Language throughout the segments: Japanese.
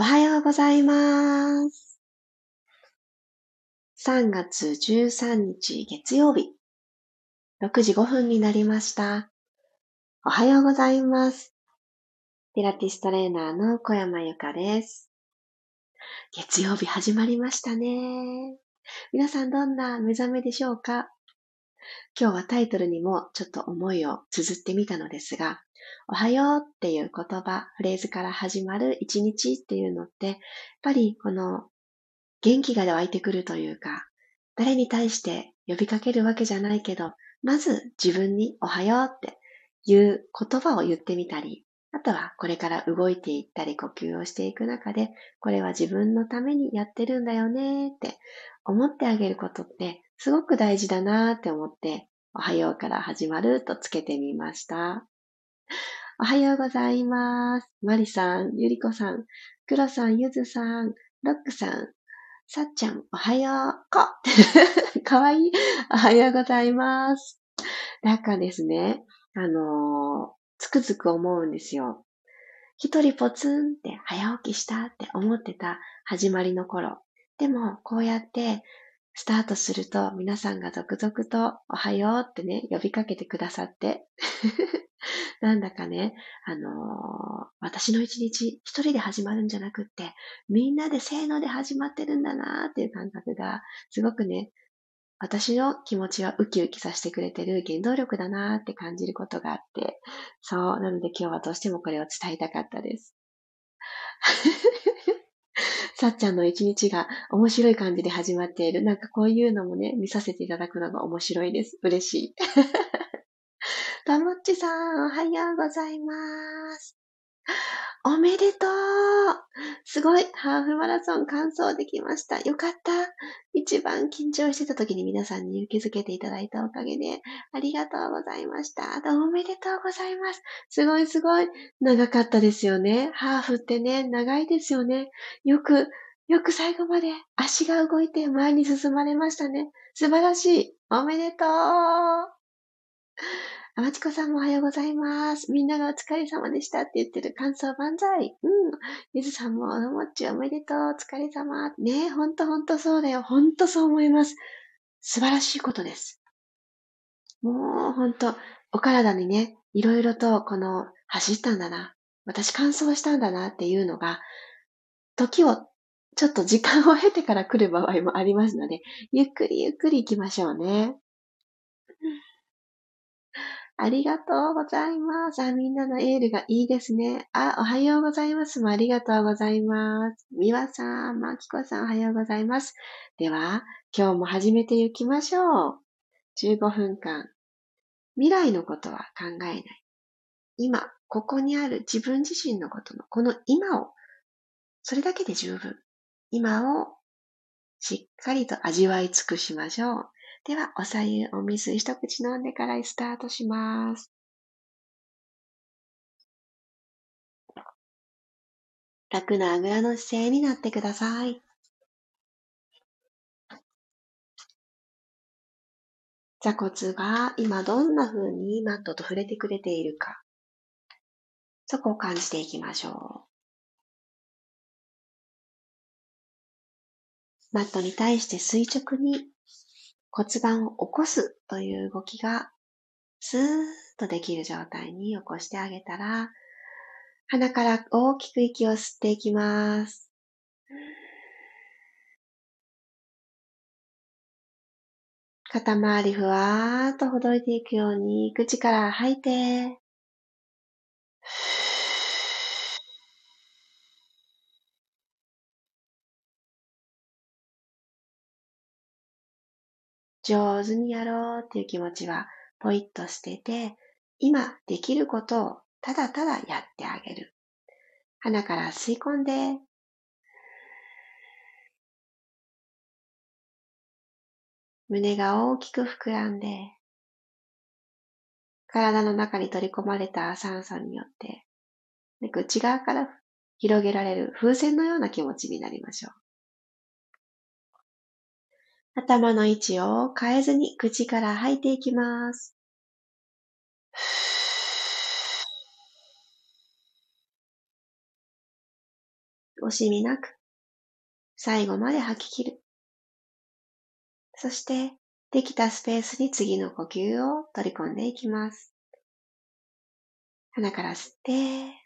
おはようございます。3月13日月曜日、6時5分になりました。おはようございます。ピラティストレーナーの小山由かです。月曜日始まりましたね。皆さんどんな目覚めでしょうか？今日はタイトルにもちょっと思いを綴ってみたのですが、おはようっていう言葉、フレーズから始まる一日っていうのって、やっぱりこの元気が湧いてくるというか、誰に対して呼びかけるわけじゃないけど、まず自分におはようっていう言葉を言ってみたり、あとはこれから動いていったり呼吸をしていく中で、これは自分のためにやってるんだよねって思ってあげることってすごく大事だなって思って、おはようから始まるとつけてみました。おはようございます。マリさん、ゆりこさん、くろさん、ゆずさん、ロックさん、さっちゃん、おはよう、こ かわいい。おはようございます。なんかですね、あのー、つくづく思うんですよ。一人ポツンって早起きしたって思ってた始まりの頃。でも、こうやってスタートすると皆さんが続々とおはようってね、呼びかけてくださって なんだかね、あのー、私の一日一人で始まるんじゃなくって、みんなでせーので始まってるんだなーっていう感覚が、すごくね、私の気持ちはウキウキさせてくれてる原動力だなーって感じることがあって、そう、なので今日はどうしてもこれを伝えたかったです。さっちゃんの一日が面白い感じで始まっている。なんかこういうのもね、見させていただくのが面白いです。嬉しい。たもっちさん、おはようございます。おめでとうすごいハーフマラソン完走できました。よかった一番緊張してた時に皆さんに受け付けていただいたおかげで、ありがとうございました。どうもおめでとうございます。すごいすごい。長かったですよね。ハーフってね、長いですよね。よく、よく最後まで足が動いて前に進まれましたね。素晴らしい。おめでとうあまちこさんもおはようございます。みんながお疲れ様でしたって言ってる感想万歳。うん。ゆずさんも、おのもっちおめでとう。お疲れ様。ねえ、ほんとほんとそうだよ。ほんとそう思います。素晴らしいことです。もうほんと、お体にね、いろいろとこの、走ったんだな。私乾燥したんだなっていうのが、時を、ちょっと時間を経てから来る場合もありますので、ゆっくりゆっくり行きましょうね。ありがとうございます。あ、みんなのエールがいいですね。あ、おはようございますもありがとうございます。みわさん、まきこさんおはようございます。では、今日も始めていきましょう。15分間。未来のことは考えない。今、ここにある自分自身のことの、この今を、それだけで十分。今をしっかりと味わい尽くしましょう。では、おさゆ、お水一口飲んでからスタートします。楽なあぐらの姿勢になってください。座骨が今どんな風にマットと触れてくれているか、そこを感じていきましょう。マットに対して垂直に骨盤を起こすという動きがスーッとできる状態に起こしてあげたら、鼻から大きく息を吸っていきます。肩周りふわーっとほどいていくように、口から吐いて、上手にやろうっていう気持ちはポイッと捨てて、今できることをただただやってあげる。鼻から吸い込んで、胸が大きく膨らんで、体の中に取り込まれた酸素によって、内側から広げられる風船のような気持ちになりましょう。頭の位置を変えずに口から吐いていきます。惜しみなく、最後まで吐き切る。そして、できたスペースに次の呼吸を取り込んでいきます。鼻から吸って、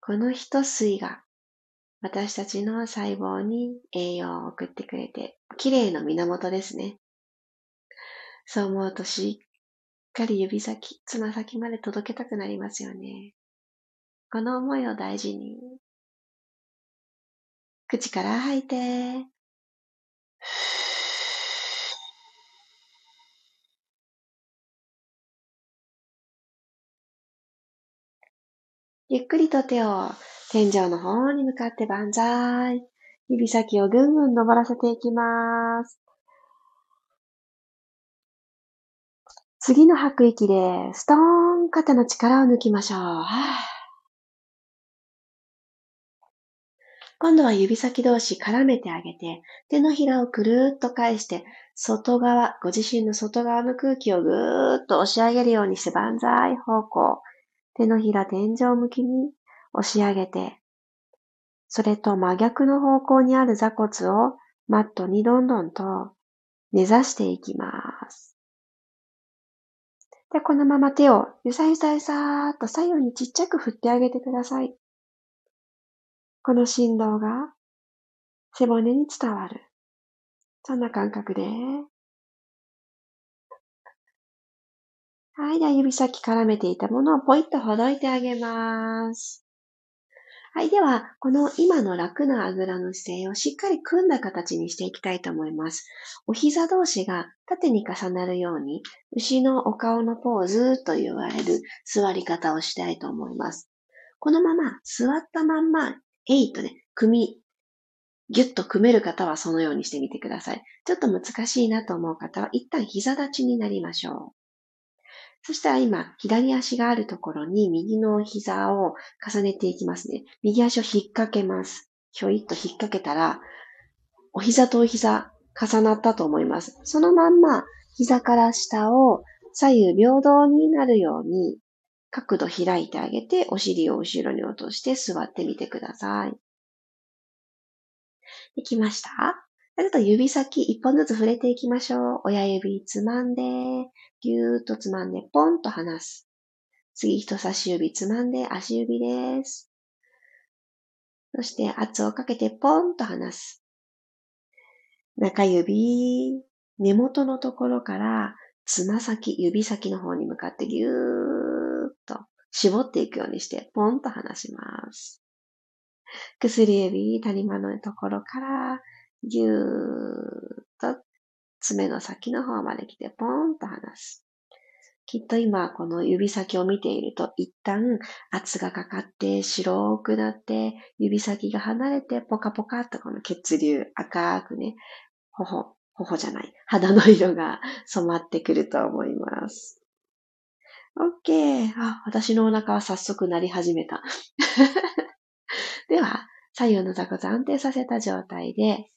この一吸いが私たちの細胞に栄養を送ってくれて、綺麗の源ですね。そう思うとしっかり指先、つま先まで届けたくなりますよね。この思いを大事に。口から吐いて、ゆっくりと手を天井の方に向かって万歳。指先をぐんぐん登らせていきます。次の吐く息で、ストーン肩の力を抜きましょう。今度は指先同士絡めてあげて、手のひらをくるっと返して、外側、ご自身の外側の空気をぐーっと押し上げるようにして万歳方向。手のひら天井向きに押し上げて、それと真逆の方向にある座骨をマットにどんどんと根ざしていきます。で、このまま手をゆさゆさゆさーっと左右にちっちゃく振ってあげてください。この振動が背骨に伝わる。そんな感覚ではい。では指先絡めていたものをポイッとほどいてあげます。はい。では、この今の楽なあぐらの姿勢をしっかり組んだ形にしていきたいと思います。お膝同士が縦に重なるように、牛のお顔のポーズと言われる座り方をしたいと思います。このまま座ったまんま、えいとね、組みぎゅっと組める方はそのようにしてみてください。ちょっと難しいなと思う方は一旦膝立ちになりましょう。そしたら今、左足があるところに右の膝を重ねていきますね。右足を引っ掛けます。ひょいっと引っ掛けたら、お膝とお膝重なったと思います。そのまんま、膝から下を左右平等になるように角度開いてあげて、お尻を後ろに落として座ってみてください。できましたちょっと指先一本ずつ触れていきましょう。親指つまんで、ぎゅーっとつまんで、ポンと離す。次、人差し指つまんで、足指です。そして、圧をかけて、ポンと離す。中指、根元のところから、つま先、指先の方に向かってぎゅーっと絞っていくようにして、ポンと離します。薬指、谷間のところから、ぎゅーっと爪の先の方まで来てポーンと離す。きっと今この指先を見ていると一旦圧がかかって白くなって指先が離れてポカポカっとこの血流赤くね、頬、頬じゃない、肌の色が染まってくると思います。OK。あ、私のお腹は早速鳴り始めた。では、左右の座骨安定させた状態で、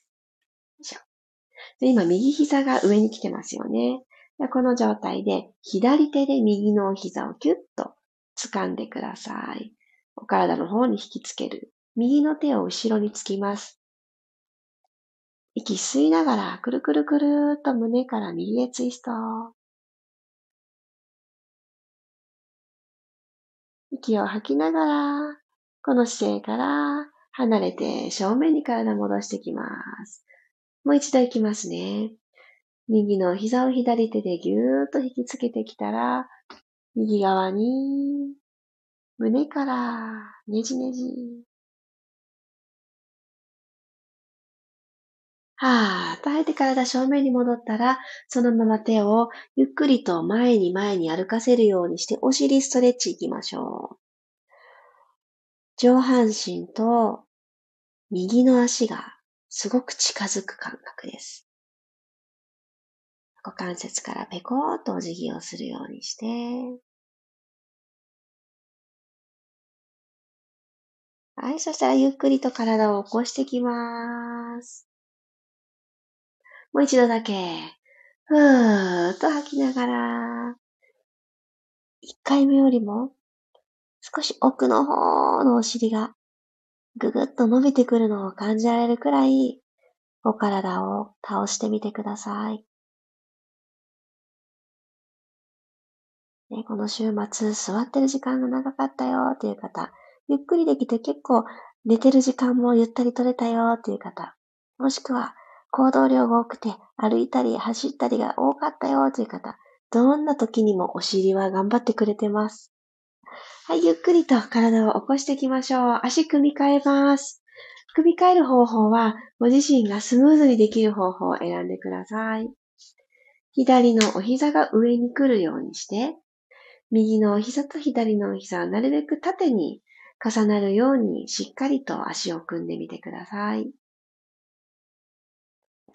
で今、右膝が上に来てますよね。この状態で、左手で右の膝をキュッと掴んでください。お体の方に引きつける。右の手を後ろにつきます。息吸いながら、くるくるくるっと胸から右へツイスト。息を吐きながら、この姿勢から離れて正面に体戻してきます。もう一度いきますね。右の膝を左手でぎゅーっと引きつけてきたら、右側に、胸からねじねじ。はーっと吐いて体正面に戻ったら、そのまま手をゆっくりと前に前に歩かせるようにしてお尻ストレッチいきましょう。上半身と右の足がすごく近づく感覚です。股関節からペコーとお辞儀をするようにして、はい、そしたらゆっくりと体を起こしてきます。もう一度だけ、ふーっと吐きながら、一回目よりも少し奥の方のお尻がぐぐっと伸びてくるのを感じられるくらい、お体を倒してみてください。ね、この週末、座ってる時間が長かったよっていう方、ゆっくりできて結構寝てる時間もゆったり取れたよっていう方、もしくは行動量が多くて歩いたり走ったりが多かったよっていう方、どんな時にもお尻は頑張ってくれてます。はい、ゆっくりと体を起こしていきましょう。足組み替えます。組み替える方法は、ご自身がスムーズにできる方法を選んでください。左のお膝が上に来るようにして、右のお膝と左のお膝はなるべく縦に重なるようにしっかりと足を組んでみてください。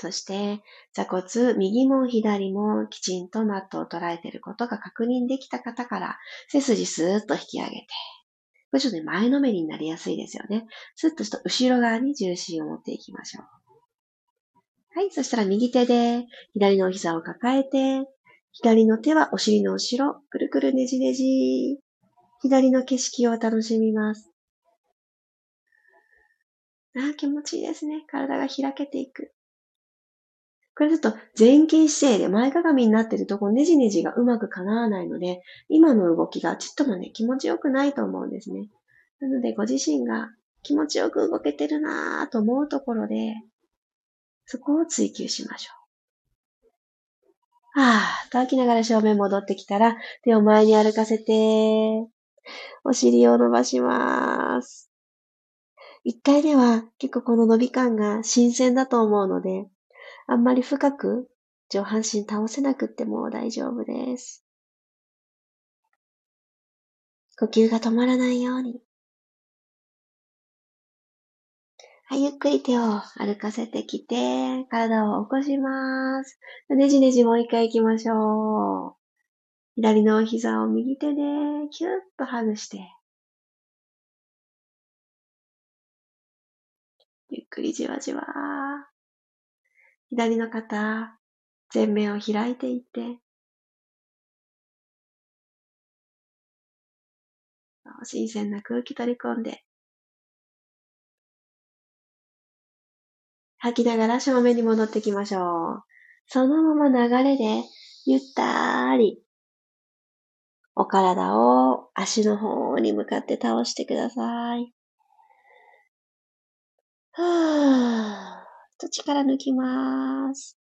そして、座骨、右も左もきちんとマットを捉えていることが確認できた方から、背筋スーッと引き上げて、これちょっとね、前のめりになりやすいですよね。スッとした後ろ側に重心を持っていきましょう。はい、そしたら右手で左のお膝を抱えて、左の手はお尻の後ろ、くるくるねじねじ。左の景色を楽しみます。ああ、気持ちいいですね。体が開けていく。これだと前傾姿勢で前かがみになってるとこねじねじがうまく叶わないので、今の動きがちっともね、気持ちよくないと思うんですね。なのでご自身が気持ちよく動けてるなぁと思うところで、そこを追求しましょう。はぁ、乾きながら正面戻ってきたら、手を前に歩かせて、お尻を伸ばします。一回目は結構この伸び感が新鮮だと思うので、あんまり深く上半身倒せなくっても大丈夫です。呼吸が止まらないように。はい、ゆっくり手を歩かせてきて、体を起こします。ねじねじもう一回行きましょう。左の膝を右手でキュッと外して、ゆっくりじわじわ。左の肩、前面を開いていって、新鮮な空気取り込んで、吐きながら正面に戻ってきましょう。そのまま流れで、ゆったり、お体を足の方に向かって倒してください。はぁ、と力抜きます。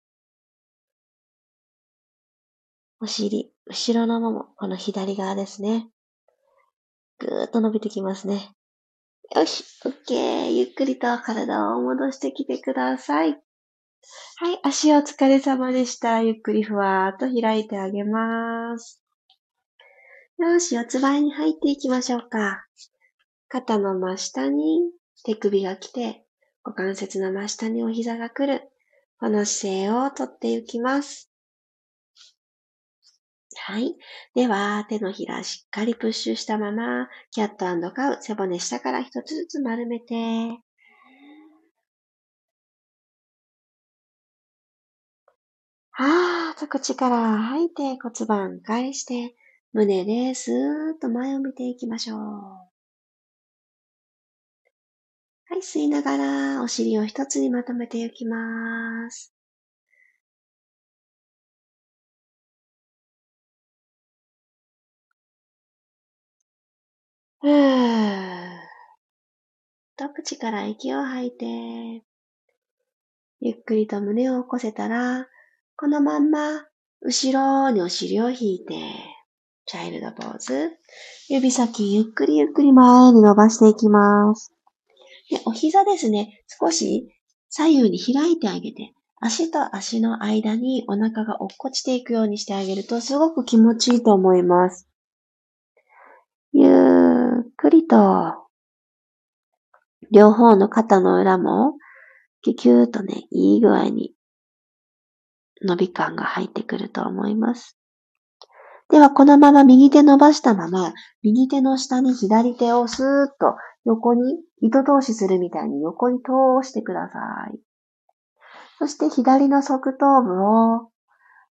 お尻、後ろのもも、この左側ですね。ぐーっと伸びてきますね。よし、オッケー。ゆっくりと体を戻してきてください。はい、足お疲れ様でした。ゆっくりふわーっと開いてあげます。よし、四つ倍に入っていきましょうか。肩の真下に手首が来て、股関節の真下にお膝が来る。この姿勢をとっていきます。はい。では、手のひらしっかりプッシュしたまま、キャットカウ、背骨下から一つずつ丸めて、はーと口から吐いて骨盤返して、胸でスーッと前を見ていきましょう。はい、吸いながらお尻を一つにまとめていきます。ふーと口から息を吐いて、ゆっくりと胸を起こせたら、このまんま後ろにお尻を引いて、チャイルドポーズ。指先ゆっくりゆっくり前に伸ばしていきます。で、お膝ですね、少し左右に開いてあげて、足と足の間にお腹が落っこちていくようにしてあげるとすごく気持ちいいと思います。ゆっくりと、両方の肩の裏も、キュキューとね、いい具合に伸び感が入ってくると思います。では、このまま右手伸ばしたまま、右手の下に左手をスーッと横に、糸通しするみたいに横に通してください。そして左の側頭部を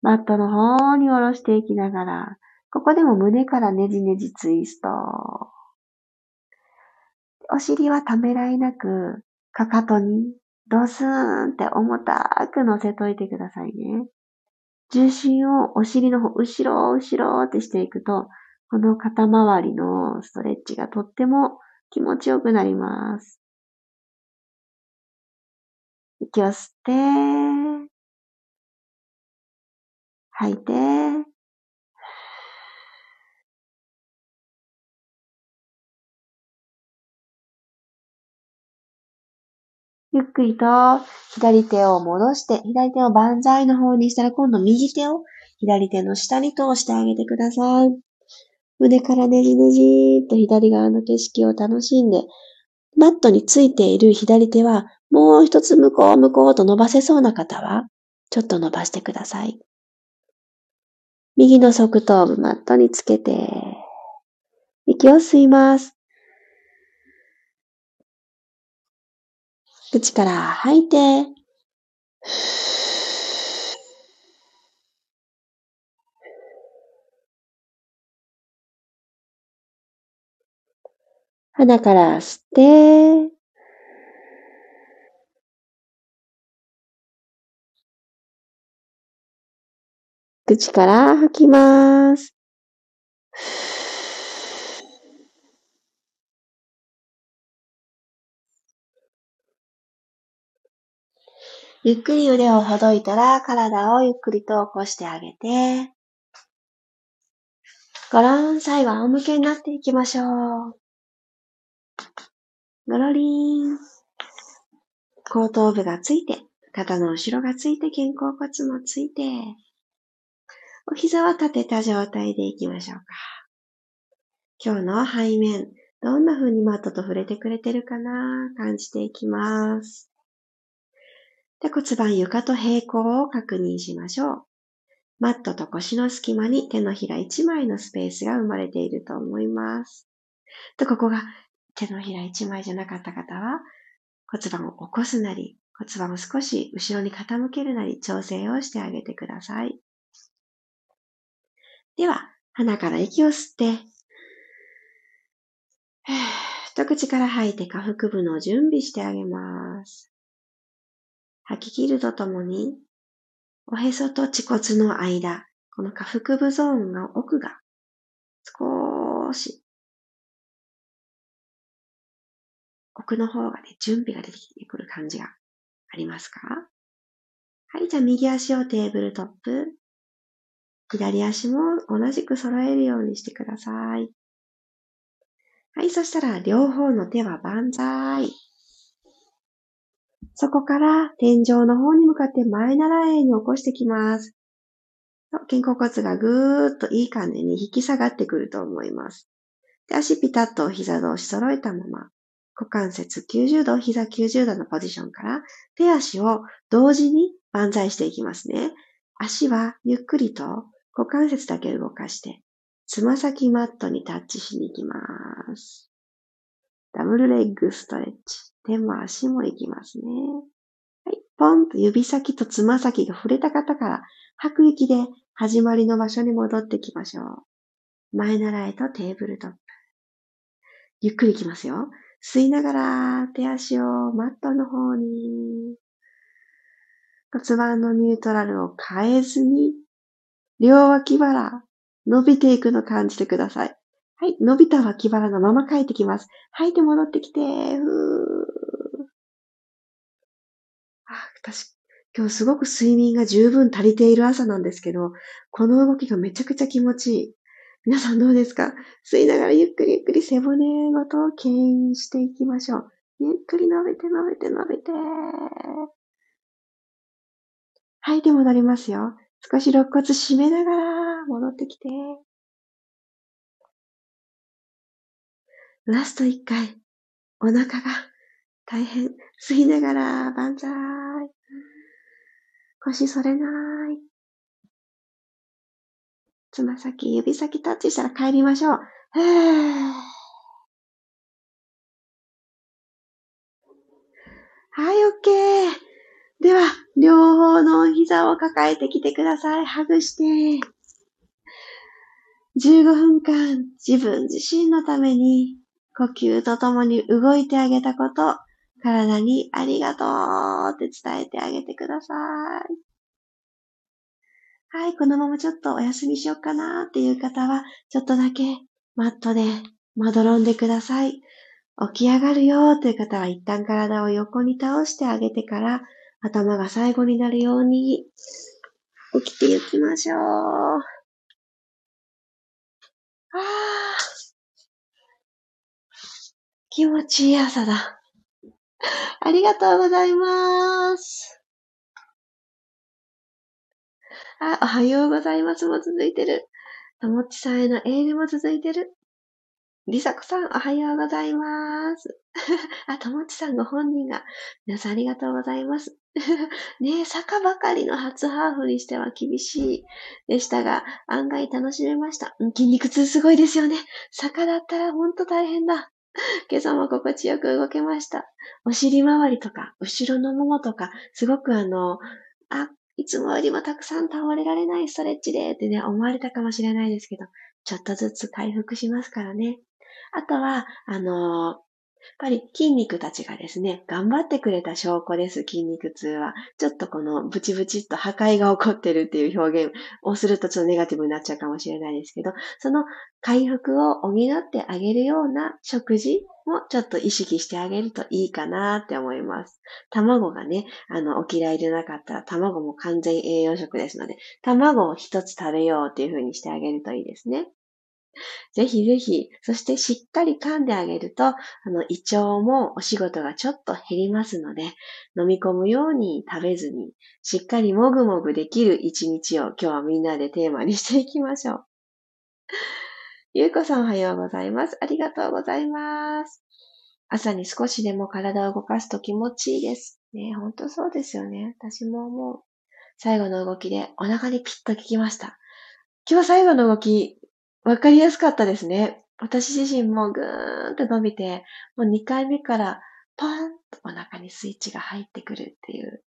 マットの方に下ろしていきながら、ここでも胸からねじねじツイスト。お尻はためらいなく、かかとにドスーンって重たく乗せといてくださいね。重心をお尻の方、後ろ、後ろってしていくと、この肩周りのストレッチがとっても気持ちよくなります。息を吸って、吐いて、ゆっくりと左手を戻して、左手を万歳の方にしたら今度右手を左手の下に通してあげてください。胸からねじねじーっと左側の景色を楽しんで、マットについている左手はもう一つ向こう向こうと伸ばせそうな方は、ちょっと伸ばしてください。右の側頭部マットにつけて、息を吸います。口から吐いて、鼻から吸って、口から吐きます。ゆっくり腕をほどいたら体をゆっくりと起こしてあげて、ごろん、最後仰向けになっていきましょう。ごろりーん。後頭部がついて、肩の後ろがついて、肩甲骨もついて、お膝は立てた状態でいきましょうか。今日の背面、どんな風にマットと触れてくれてるかな？感じていきます。で骨盤床と平行を確認しましょう。マットと腰の隙間に手のひら1枚のスペースが生まれていると思います。で、ここが手のひら1枚じゃなかった方は骨盤を起こすなり、骨盤を少し後ろに傾けるなり調整をしてあげてください。では、鼻から息を吸って、一口から吐いて下腹部の準備してあげます。吐き切るとともに、おへそと恥骨の間、この下腹部ゾーンの奥が少し奥の方がね、準備が出てきてくる感じがありますか？はい、じゃあ右足をテーブルトップ。左足も同じく揃えるようにしてください。はい、そしたら両方の手は万歳。そこから天井の方に向かって前習いに起こしてきます。肩甲骨がぐーっといい感じに引き下がってくると思います。で足ピタッと膝同士揃えたまま、股関節90度、膝90度のポジションから手足を同時に万歳していきますね。足はゆっくりと股関節だけ動かして、つま先マットにタッチしに行きます。ダブルレッグストレッチ。手も足も行きますね。はい。ポンと指先とつま先が触れた方から吐く息で始まりの場所に戻ってきましょう。前習いとテーブルトップ。ゆっくり行きますよ。吸いながら手足をマットの方に骨盤のニュートラルを変えずに両脇腹伸びていくのを感じてください。はい。伸びた脇腹のまま帰ってきます。吐いて戻ってきて、ふー。あ、確か今日すごく睡眠が十分足りている朝なんですけど、この動きがめちゃくちゃ気持ちいい。皆さんどうですか？吸いながらゆっくりゆっくり背骨ごと牽引していきましょう。ゆっくり伸びて伸びて伸びて。吐いて戻りますよ。少し肋骨締めながら戻ってきて。ラスト一回、お腹が大変吸いながら万歳。腰反れない。つま先、指先タッチしたら帰りましょう。はい、OK。では、両方の膝を抱えてきてください。ハグして。15分間自分自身のために呼吸とともに動いてあげたこと、体にありがとうって伝えてあげてください。はい、このままちょっとお休みしようかなっていう方は、ちょっとだけマットでまどろんでください。起き上がるよという方は一旦体を横に倒してあげてから頭が最後になるように起きていきましょう。ああ。気持ちいい朝だ。ありがとうございます。あ、おはようございますも続いてる。ともちさんへのエールも続いてる。りさこさん、おはようございます。あ、ともちさんご本人が。皆さんありがとうございます。ねえ、坂ばかりの初ハーフにしては厳しいでしたが、案外楽しめました。筋肉痛すごいですよね。坂だったらほんと大変だ。今朝も心地よく動けました。お尻周りとか、後ろのももとか、すごくあの、あ、いつもよりもたくさん倒れられないストレッチでってね、思われたかもしれないですけど、ちょっとずつ回復しますからね。あとは、あのやっぱり筋肉たちがですね、頑張ってくれた証拠です、筋肉痛は。ちょっとこのブチブチっと破壊が起こってるっていう表現をするとちょっとネガティブになっちゃうかもしれないですけど、その回復を補ってあげるような食事もちょっと意識してあげるといいかなって思います。卵がね、あの、お嫌いでなかったら卵も完全栄養食ですので、卵を一つ食べようっていう風にしてあげるといいですね。ぜひぜひ、そしてしっかり噛んであげると、あの、胃腸もお仕事がちょっと減りますので、飲み込むように食べずに、しっかりもぐもぐできる一日を今日はみんなでテーマにしていきましょう。ゆうこさんおはようございます。ありがとうございます。朝に少しでも体を動かすと気持ちいいです。ね、ほんとそうですよね。私も思う。最後の動きでお腹にピッと効きました。今日最後の動き、わかりやすかったですね。私自身もぐーんと伸びて、もう2回目からポーンとお腹にスイッチが入ってくるっていう。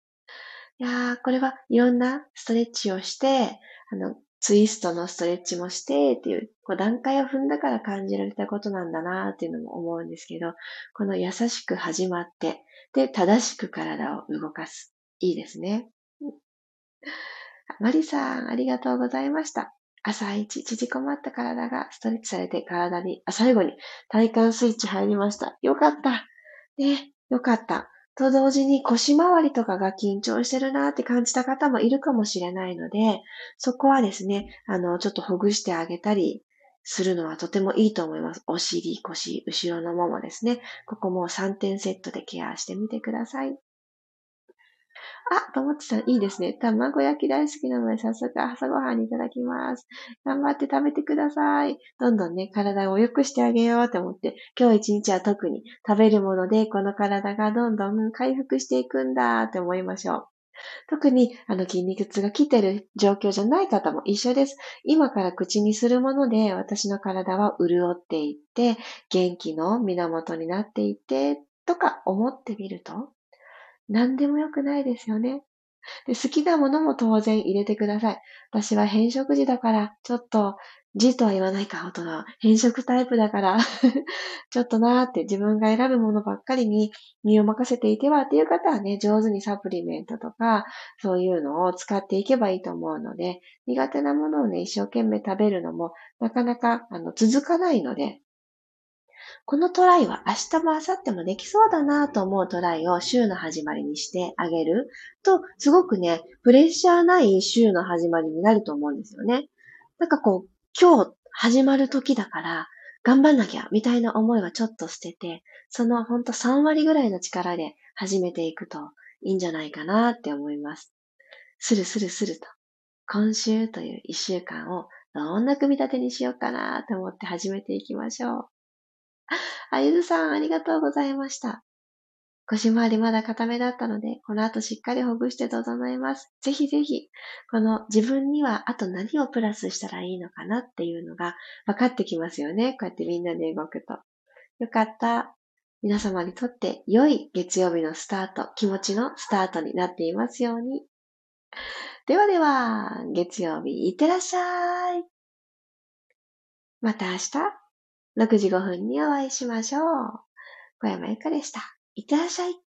いやー、これはいろんなストレッチをして、あの、ツイストのストレッチもしてっていう、こう段階を踏んだから感じられたことなんだなっていうのも思うんですけど、この優しく始まって、で、正しく体を動かす。いいですね。マリさん、ありがとうございました。朝一、縮こまった体がストレッチされて体に、あ、最後に体幹スイッチ入りました。よかった。ね、よかった。と同時に腰回りとかが緊張してるなって感じた方もいるかもしれないので、そこはですね、あの、ちょっとほぐしてあげたりするのはとてもいいと思います。お尻、腰、後ろのももですね。ここも3点セットでケアしてみてください。あ、ともちさん、いいですね。卵焼き大好きなので、早速朝ごはんにいただきます。頑張って食べてください。どんどんね、体を良くしてあげようと思って、今日一日は特に食べるもので、この体がどんどん回復していくんだって思いましょう。特に、あの、筋肉痛が来てる状況じゃない方も一緒です。今から口にするもので、私の体は潤っていって、元気の源になっていって、とか思ってみると、何でもよくないですよね。で好きなものも当然入れてください。私は変色時だから、ちょっと、字とは言わないか、大人変色タイプだから ちょっとなーって自分が選ぶものばっかりに身を任せていてはっていう方はね、上手にサプリメントとか、そういうのを使っていけばいいと思うので、苦手なものをね、一生懸命食べるのも、なかなか、あの、続かないので、このトライは明日も明後日もできそうだなと思うトライを週の始まりにしてあげると、すごくね、プレッシャーない週の始まりになると思うんですよね。なんかこう、今日始まる時だから、頑張んなきゃ、みたいな思いはちょっと捨てて、そのほんと3割ぐらいの力で始めていくといいんじゃないかなって思います。スルスルスルと、今週という1週間をどんな組み立てにしようかなと思って始めていきましょう。あゆずさん、ありがとうございました。腰回りまだ固めだったので、この後しっかりほぐして整えます。ぜひぜひ、この自分にはあと何をプラスしたらいいのかなっていうのが分かってきますよね。こうやってみんなで動くと。よかった。皆様にとって良い月曜日のスタート、気持ちのスタートになっていますように。ではでは、月曜日いってらっしゃい。また明日。6時5分にお会いしましょう。小山ゆかでした。いってらっしゃい。